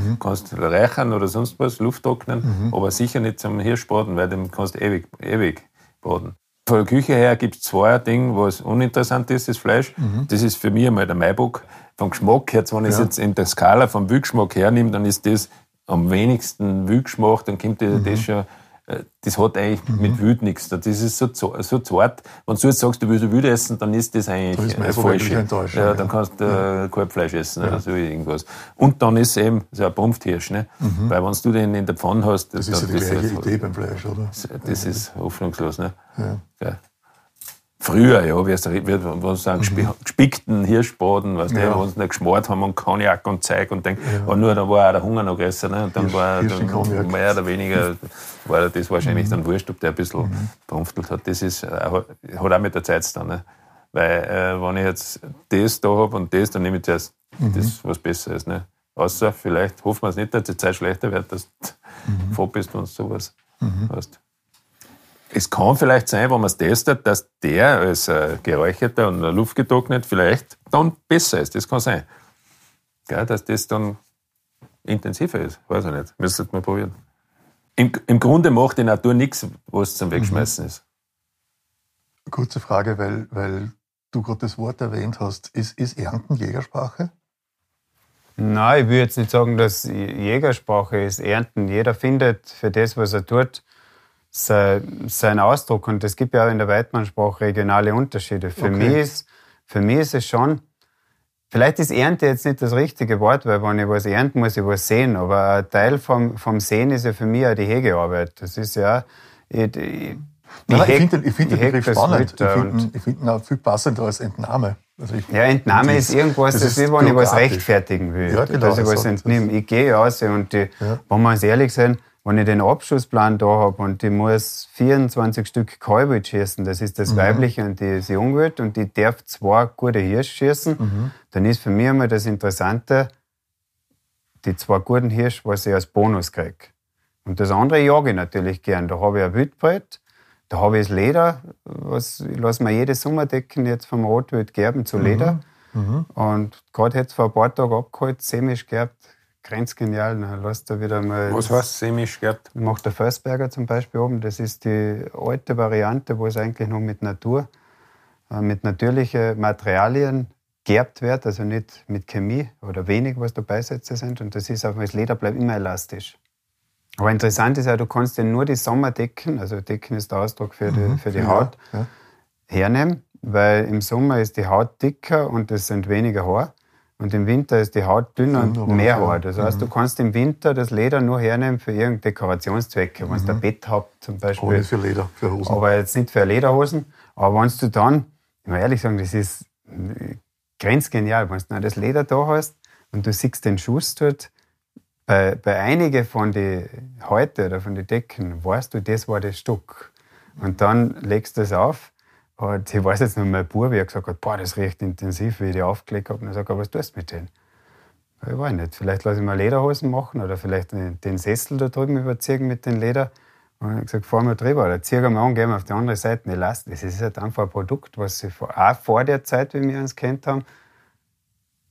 du mhm. reichern oder sonst was, Luft trocknen, mhm. aber sicher nicht zum Hirschbraten, weil den kannst du ewig, ewig braten. Von der Küche her gibt es zwei Dinge, was uninteressant ist, das Fleisch. Mhm. Das ist für mich einmal der Maibock. Vom Geschmack her, wenn ich es jetzt in der Skala vom Wildgeschmack hernehme, dann ist das am wenigsten Wildgeschmack, dann kommt mhm. das schon, äh, das hat eigentlich mhm. mit Wild nichts. Das ist so, so zart. Wenn du jetzt sagst, du willst Wild essen, dann ist das eigentlich das falsch. Ja, dann kannst du äh, Kalbfleisch essen ja. oder so irgendwas. Und dann ist es eben so ein Pumpthirsch. Ne? Mhm. Weil wenn du den in der Pfanne hast, das, das ist ja die gleiche Idee beim Fleisch, oder? Das, das ist hoffnungslos. Ne? Ja. Früher, ja, wie wenn sie einen mhm. gespickten Hirschbraten, weißt du, ja. wo sie nicht geschmort haben und Cognac und Zeug und denk, ja. nur da war auch der Hunger noch größer, ne? Und dann Hirsch, war dann mehr oder weniger war das wahrscheinlich mhm. dann wurscht, ob der ein bisschen mhm. verunftelt hat. Das ist, äh, hat auch mit der Zeit tun, ne? Weil, äh, wenn ich jetzt das da habe und das, dann nehme ich zuerst mhm. das, was besser ist, ne? Außer vielleicht hoffen wir es nicht, dass die Zeit schlechter wird, dass du mhm. froh bist, wenn du sowas mhm. hast. Es kann vielleicht sein, wenn man es testet, dass der als äh, geräucherter und luftgetrocknet vielleicht dann besser ist. Das kann sein. Gell, dass das dann intensiver ist. Weiß ich nicht. Müsstet mal probieren. Im, Im Grunde macht die Natur nichts, was zum Wegschmeißen mhm. ist. Kurze Frage, weil, weil du gerade das Wort erwähnt hast. Ist, ist Ernten Jägersprache? Nein, ich will jetzt nicht sagen, dass Jägersprache ist. Ernten. Jeder findet für das, was er tut, sein Ausdruck. Und es gibt ja auch in der Weidmannsprache regionale Unterschiede. Für, okay. mich ist, für mich ist es schon Vielleicht ist Ernte jetzt nicht das richtige Wort, weil wenn ich was ernten muss ich was sehen. Aber ein Teil vom, vom Sehen ist ja für mich auch die Hegearbeit. Das ist ja, ich, ich, Nein, ich finde ich find den Begriff spannend. Ich finde find ihn auch viel passender als Entnahme. Also ich, ja, Entnahme ist irgendwas, das, das ist, wie wenn ich was rechtfertigen will. Ja, genau, dass ich was entnehme. Ich gehe raus und die, ja. wenn wir uns ehrlich sind, wenn ich den Abschussplan da habe und ich muss 24 Stück Kalbe schießen, das ist das mhm. Weibliche und die, die Ungut, und ich darf zwei gute Hirsch schießen, mhm. dann ist für mich immer das Interessante, die zwei guten Hirsch, was ich als Bonus kriege. Und das andere jage ich natürlich gern. Da habe ich ein Wildbrett, da habe ich das Leder, was ich lasse mir jede Sommerdecken jetzt vom Rotwild gerben zu Leder. Mhm. mhm. Und gerade jetzt vor ein paar Tagen abgeholt, semisch gerbt, grenzgenial. Dann lass da wieder mal. Was heißt semisch gerbt? Macht der Föstberger zum Beispiel oben. Das ist die alte Variante, wo es eigentlich noch mit Natur, äh, mit natürlichen Materialien gerbt wird, also nicht mit Chemie oder wenig, was da Beisätze sind. Und das ist auch, das Leder bleibt immer elastisch. Aber interessant ist ja, du kannst ja nur die Sommerdecken, also Decken ist der Ausdruck für die, mhm, für die Haut, ja. hernehmen, weil im Sommer ist die Haut dicker und es sind weniger Haar. Und im Winter ist die Haut dünner und mehr Haar. Das heißt, mhm. du kannst im Winter das Leder nur hernehmen für irgendeine Dekorationszwecke. Mhm. Wenn du ein Bett habt zum Beispiel. Aber für Leder, für Hosen. Aber jetzt nicht für Lederhosen. Aber wenn du dann, ich muss ehrlich sagen, das ist grenzgenial, wenn du das Leder da hast und du siehst den Schuss dort, bei, bei einigen von den Häuten oder von den Decken weißt du, das war das Stück. Und dann legst du es auf und ich weiß jetzt noch, mein Bub, wie er gesagt hat, boah, das riecht intensiv, wie ich die aufgelegt habe. Und ich sage, was tust du mit denen? Ich weiß nicht, vielleicht lasse ich mal Lederhosen machen oder vielleicht den Sessel da drüben überziehen mit den Leder. Und ich habe gesagt, fahr mal drüber oder zieh mal an, gehen wir auf die andere Seite. Ich lasse das. ist halt einfach ein Produkt, was sie auch vor der Zeit, wie wir uns kennt haben,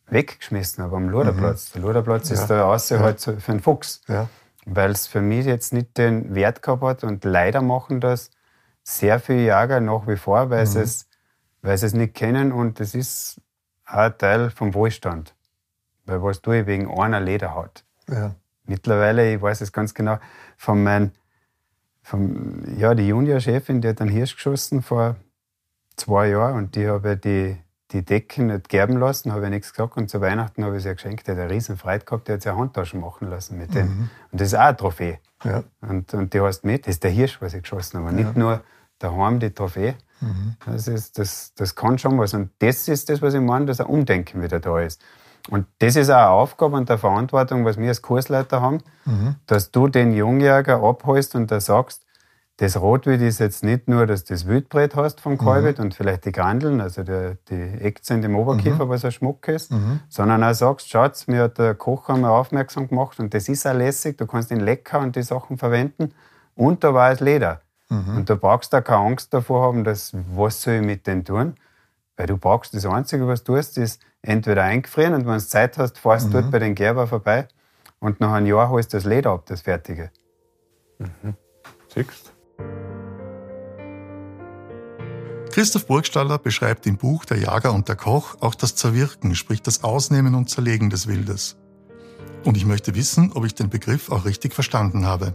weggeschmissen habe am Luderplatz. Mhm. Der Luderplatz ja. ist da außer ja. halt für einen Fuchs. Ja. Weil es für mich jetzt nicht den Wert gehabt hat und leider machen das sehr viele Jäger nach wie vor, weil, mhm. sie, es, weil sie es nicht kennen und das ist auch ein Teil vom Wohlstand. Weil was tue ich wegen einer Lederhaut? Ja. Mittlerweile, ich weiß es ganz genau, von meinem, von, ja, die Juniorchefin, die hat einen Hirsch geschossen vor zwei Jahren und die habe die die Decken nicht gerben lassen, habe ich nichts gesagt. Und zu Weihnachten habe ich sie geschenkt. Der hat eine riesen Freude gehabt, der hat sich eine Handtaschen machen lassen mit dem. Mhm. Und das ist auch ein Trophäe. Ja. Und, und die heißt mit, das ist der Hirsch, was ich geschossen habe. Ja. Nicht nur daheim die Trophäe. Mhm. Das, ist, das, das kann schon was. Und das ist das, was ich meine, dass ein Umdenken wieder da ist. Und das ist auch eine Aufgabe und eine Verantwortung, was wir als Kursleiter haben, mhm. dass du den Jungjäger abholst und da sagst, das Rotwild ist jetzt nicht nur, dass du das Wildbrett hast vom Kalbit mhm. und vielleicht die Grandeln, also die, die Eckzähne im Oberkiefer, mhm. was ein Schmuck ist, mhm. sondern auch sagst, Schatz, mir hat der Koch einmal aufmerksam gemacht und das ist auch lässig, du kannst den Lecker und die Sachen verwenden und da war es Leder. Mhm. Und du brauchst da keine Angst davor haben, dass, was soll ich mit denen tun? Weil du brauchst, das Einzige, was du tust, ist entweder eingefrieren und wenn du Zeit hast, fährst du dort mhm. bei den Gerber vorbei und nach einem Jahr holst du das Leder ab, das Fertige. Mhm. Siehst Christoph Burgstaller beschreibt im Buch Der Jager und der Koch auch das Zerwirken, sprich das Ausnehmen und Zerlegen des Wildes. Und ich möchte wissen, ob ich den Begriff auch richtig verstanden habe.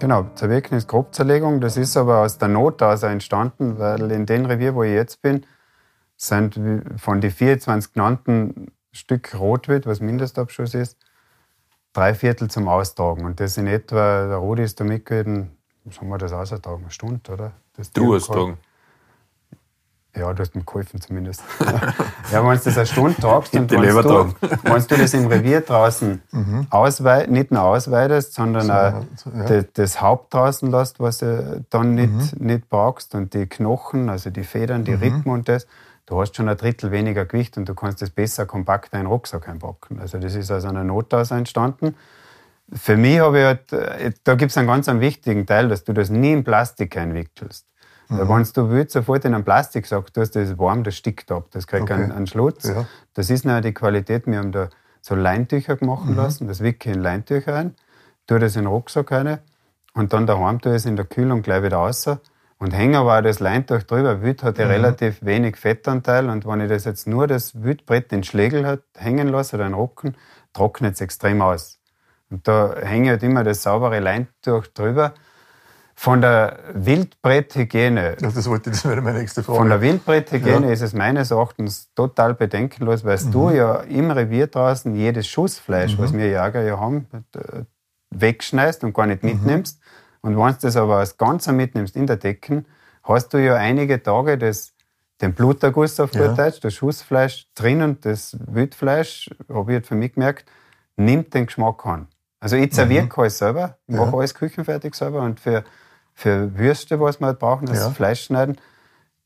Genau, Zerwirken ist Grobzerlegung. Das ist aber aus der Not also entstanden, weil in dem Revier, wo ich jetzt bin, sind von den 24 genannten Stück Rotwild, was Mindestabschuss ist, drei Viertel zum Austragen. Und das in etwa, der Rudi ist da mitgewesen, haben wir das ausgetragen? Eine Stunde, oder? Das du hast getragen. Ja, du hast mir geholfen zumindest. ja, wenn du das eine Stunde tragst und wenn du, wenn du das im Revier draußen mhm. nicht nur ausweidest, sondern so, auch ja. das, Haupt draußen lässt, was du dann nicht, mhm. nicht brauchst und die Knochen, also die Federn, die mhm. Rippen und das, du hast schon ein Drittel weniger Gewicht und du kannst das besser kompakt in einen Rucksack einpacken. Also das ist aus einer Not daraus entstanden. Für mich habe ich halt, äh, da gibt es einen ganz einen wichtigen Teil, dass du das nie in Plastik einwickelst. Mhm. Wenn du willst, sofort in einen Plastiksack tust, das ist warm, das stickt ab, das kriegt okay. einen, einen Schlutz. Ja. Das ist noch die Qualität. Wir haben da so Leintücher gemacht mhm. lassen, das wicke ich in Leintücher ein, tue das in den Rucksack rein und dann daheim tue es in der Kühlung gleich wieder raus. Und hängen aber auch das Leintuch drüber. Wild hat ja mhm. relativ wenig Fettanteil und wenn ich das jetzt nur das Wildbrett den Schlegel hat, hängen lasse oder den Rücken, trocknet es extrem aus. Und da hänge halt immer das saubere Leintuch drüber. Von der Wildbrethygiene. Ja, das, wollte, das wäre meine nächste Frage. Von der Wildbrethygiene ja. ist es meines Erachtens total bedenkenlos, weil mhm. du ja im Revier draußen jedes Schussfleisch, mhm. was wir Jäger ja haben, äh, wegschneidest und gar nicht mhm. mitnimmst. Und wenn du das aber als Ganzer mitnimmst in der Decken, hast du ja einige Tage das, den Bluterguss auf ja. Deutsch, das Schussfleisch drin und das Wildfleisch, habe ich jetzt für mich gemerkt, nimmt den Geschmack an. Also ich zerwirke mhm. alles selber, ich mache ja. alles küchenfertig selber und für für Würste, was wir halt brauchen, das ja. Fleisch schneiden,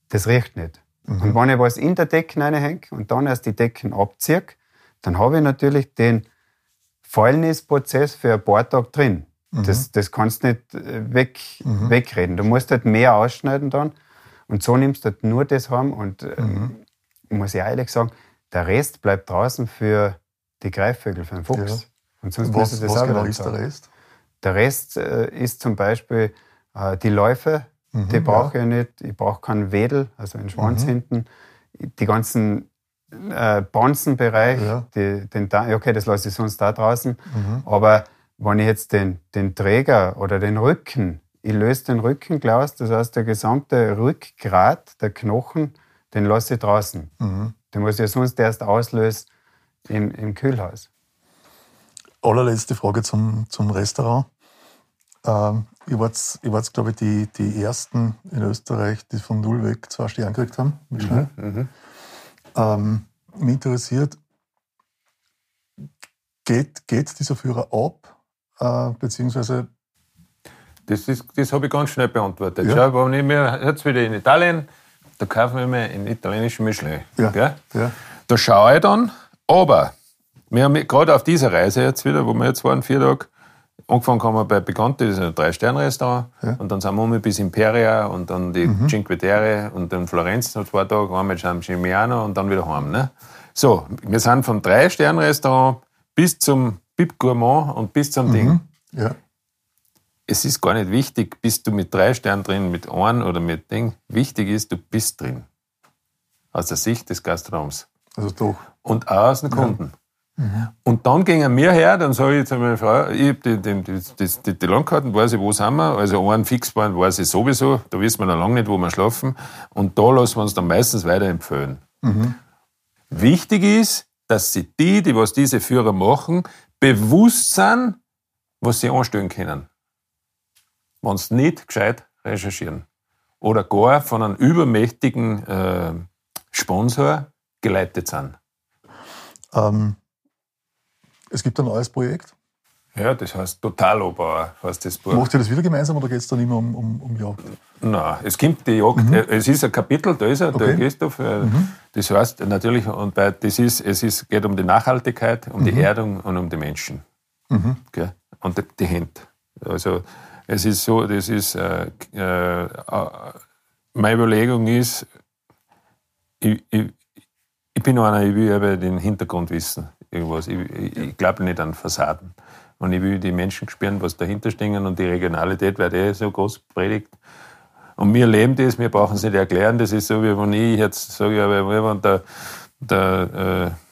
das riecht nicht. Mhm. Und wenn ich was in der Decken reinhänge und dann erst die Decken abziehe, dann habe ich natürlich den Fäulnisprozess für ein paar Tage drin. Mhm. Das, das kannst du nicht äh, weg, mhm. wegreden. Du musst halt mehr ausschneiden dann. Und so nimmst du halt nur das heim. Und äh, mhm. muss ich ehrlich sagen, der Rest bleibt draußen für die Greifvögel, für den Fuchs. Ja. Und sonst was, das was genau ist der Rest? Der Rest äh, ist zum Beispiel äh, die Läufe, mhm, die brauche ja. ich nicht. Ich brauche keinen Wedel, also einen Schwanz mhm. hinten. Die ganzen äh, Bonzenbereich, ja. die, den, okay, das lasse ich sonst da draußen. Mhm. Aber wenn ich jetzt den, den Träger oder den Rücken, ich löse den Rücken gleich das heißt, der gesamte Rückgrat der Knochen, den lasse ich draußen. Mhm. Den muss ich sonst erst auslösen im, im Kühlhaus. Allerletzte Frage zum, zum Restaurant. Ähm, ihr wart, ihr wart glaube ich, die, die ersten in Österreich, die von null weg zwei Sterne gekriegt haben. Mhm, mhm. Ähm, mich interessiert, geht, geht dieser Führer ab, äh, beziehungsweise das, das habe ich ganz schnell beantwortet. Ja. Schau, wenn ich mir jetzt wieder in Italien, da kaufen wir mir einen italienischen Michelin. Ja. Ja. Da schaue ich dann, aber wir haben gerade auf dieser Reise jetzt wieder, wo wir jetzt waren, vier Tage, angefangen haben wir bei Bekannte, das ist ein Drei-Sterne-Restaurant. Ja. Und dann sind wir um bis Imperia und dann die mhm. Cinque Terre und dann Florenz noch zwei Tage, wir San Gimignano und dann wieder heim. Ne? So, wir sind vom Drei-Sterne-Restaurant bis zum Bib Gourmand und bis zum mhm. Ding. Ja. Es ist gar nicht wichtig, bist du mit drei Sternen drin, mit einem oder mit Ding. Wichtig ist, du bist drin. Aus der Sicht des Gastronoms. Also doch. Und auch aus den Kunden. Ja. Und dann gingen wir her, dann sage ich zu meiner Frau, ich habe die, die, die, die, die Landkarten, weiß ich, wo sind wir. Also einen Fixbahn weiß ich sowieso, da wissen wir noch lange nicht, wo wir schlafen. Und da lassen wir uns dann meistens weiterempfehlen. Mhm. Wichtig ist, dass sie die, die was diese Führer machen, bewusst sind, was sie anstellen können. Wenn sie nicht gescheit recherchieren. Oder gar von einem übermächtigen äh, Sponsor geleitet sind. Ähm es gibt ein neues Projekt. Ja, das heißt Totalobauer, heißt das Buch. Macht ihr das wieder gemeinsam oder geht es dann immer um, um, um Jagd? Nein, es gibt die Jagd, mhm. Äh, es ist ein Kapitel, da ist er, okay. der Christoph. Äh, mhm. Das heißt natürlich, und bei, das ist, es ist, geht um die Nachhaltigkeit, um mhm. die Erdung und um die Menschen. Mhm. Okay? Und die, die Hände. Also es ist so, das ist, äh, äh, meine Überlegung ist, ich, ich, ich bin einer, ich will aber den Hintergrund wissen irgendwas. Ich, ich, glaube nicht an Fassaden. Und ich will die Menschen spüren, was dahinter stehen und die Regionalität wird eh so groß predigt. Und wir leben das, wir brauchen es nicht erklären. Das ist so, wie wenn ich jetzt sage, wenn der, der, äh,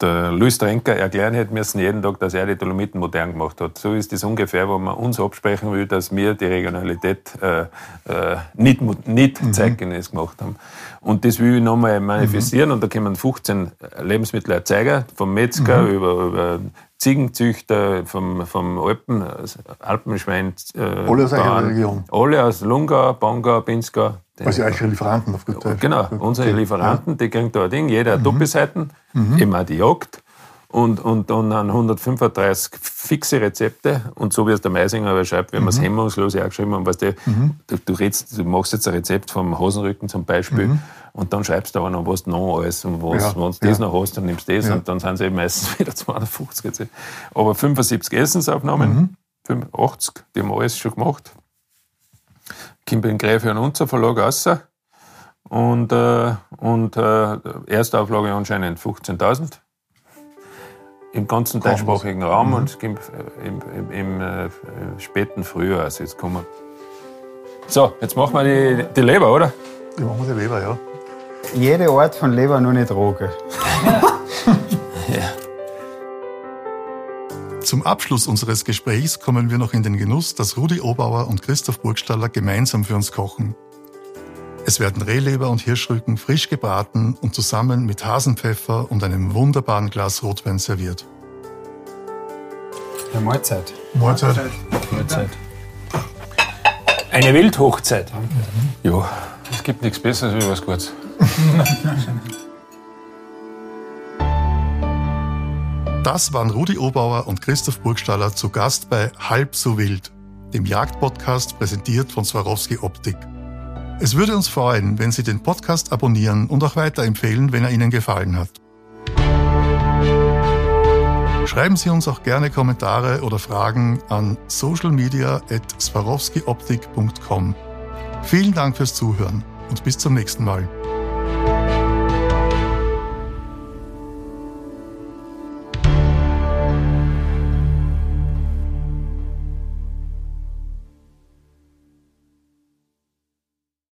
der Luis Trenker erklären hätte müssen jeden Tag, dass er die Dolomiten modern gemacht hat. So ist das ungefähr, wo man uns absprechen will, dass wir die Regionalität äh, äh, nicht, nicht mhm. zeitgemäß gemacht haben. Und das will ich nochmal manifestieren mhm. und da kommen 15 Lebensmittelerzeuger, vom Metzger mhm. über, über Ziegenzüchter, vom, vom Alpen, Alpenschwein. Äh, alle aus eurer Region? Alle aus Lungau, Bangau, Pinzgau. Also eure Lieferanten auf gut Deutsch. Genau, unsere Lieferanten, die kriegen da ein Ding, jeder mhm. Doppelseiten, mhm. immer die Jagd und, und dann 135 fixe Rezepte. Und so wie es der Meisinger aber schreibt, wenn mhm. wir es hemmungslos auch geschrieben haben, weißt du, mhm. du, du, redst, du machst jetzt ein Rezept vom Hosenrücken zum Beispiel mhm. und dann schreibst du aber noch, was du noch alles und was, ja. wenn du das noch hast, dann nimmst du das ja. und dann sind es eben meistens wieder 250 Rezepte. Aber 75 Essensaufnahmen, 80, mhm. die haben wir alles schon gemacht. Kommt in Gräfe und Unzer Verlag raus. Und, äh, und äh, Erstauflage anscheinend 15.000 im ganzen deutschsprachigen Raum mhm. und im, im, im, im äh, späten Frühjahr. Also jetzt kommen So, jetzt machen wir die, die Leber, oder? Die machen wir die Leber, ja. Jede Art von Leber, nur nicht Droge. Zum Abschluss unseres Gesprächs kommen wir noch in den Genuss, dass Rudi Obauer und Christoph Burgstaller gemeinsam für uns kochen. Es werden Rehleber und Hirschrücken frisch gebraten und zusammen mit Hasenpfeffer und einem wunderbaren Glas Rotwein serviert. Ja, Mahlzeit. Mahlzeit. Mahlzeit. Eine Wildhochzeit. Ja, es gibt nichts Besseres wie was Gutes. Das waren Rudi Obauer und Christoph Burgstaller zu Gast bei Halb so wild, dem Jagdpodcast präsentiert von Swarovski Optik. Es würde uns freuen, wenn Sie den Podcast abonnieren und auch weiterempfehlen, wenn er Ihnen gefallen hat. Schreiben Sie uns auch gerne Kommentare oder Fragen an socialmedia.swarovskioptik.com. Vielen Dank fürs Zuhören und bis zum nächsten Mal.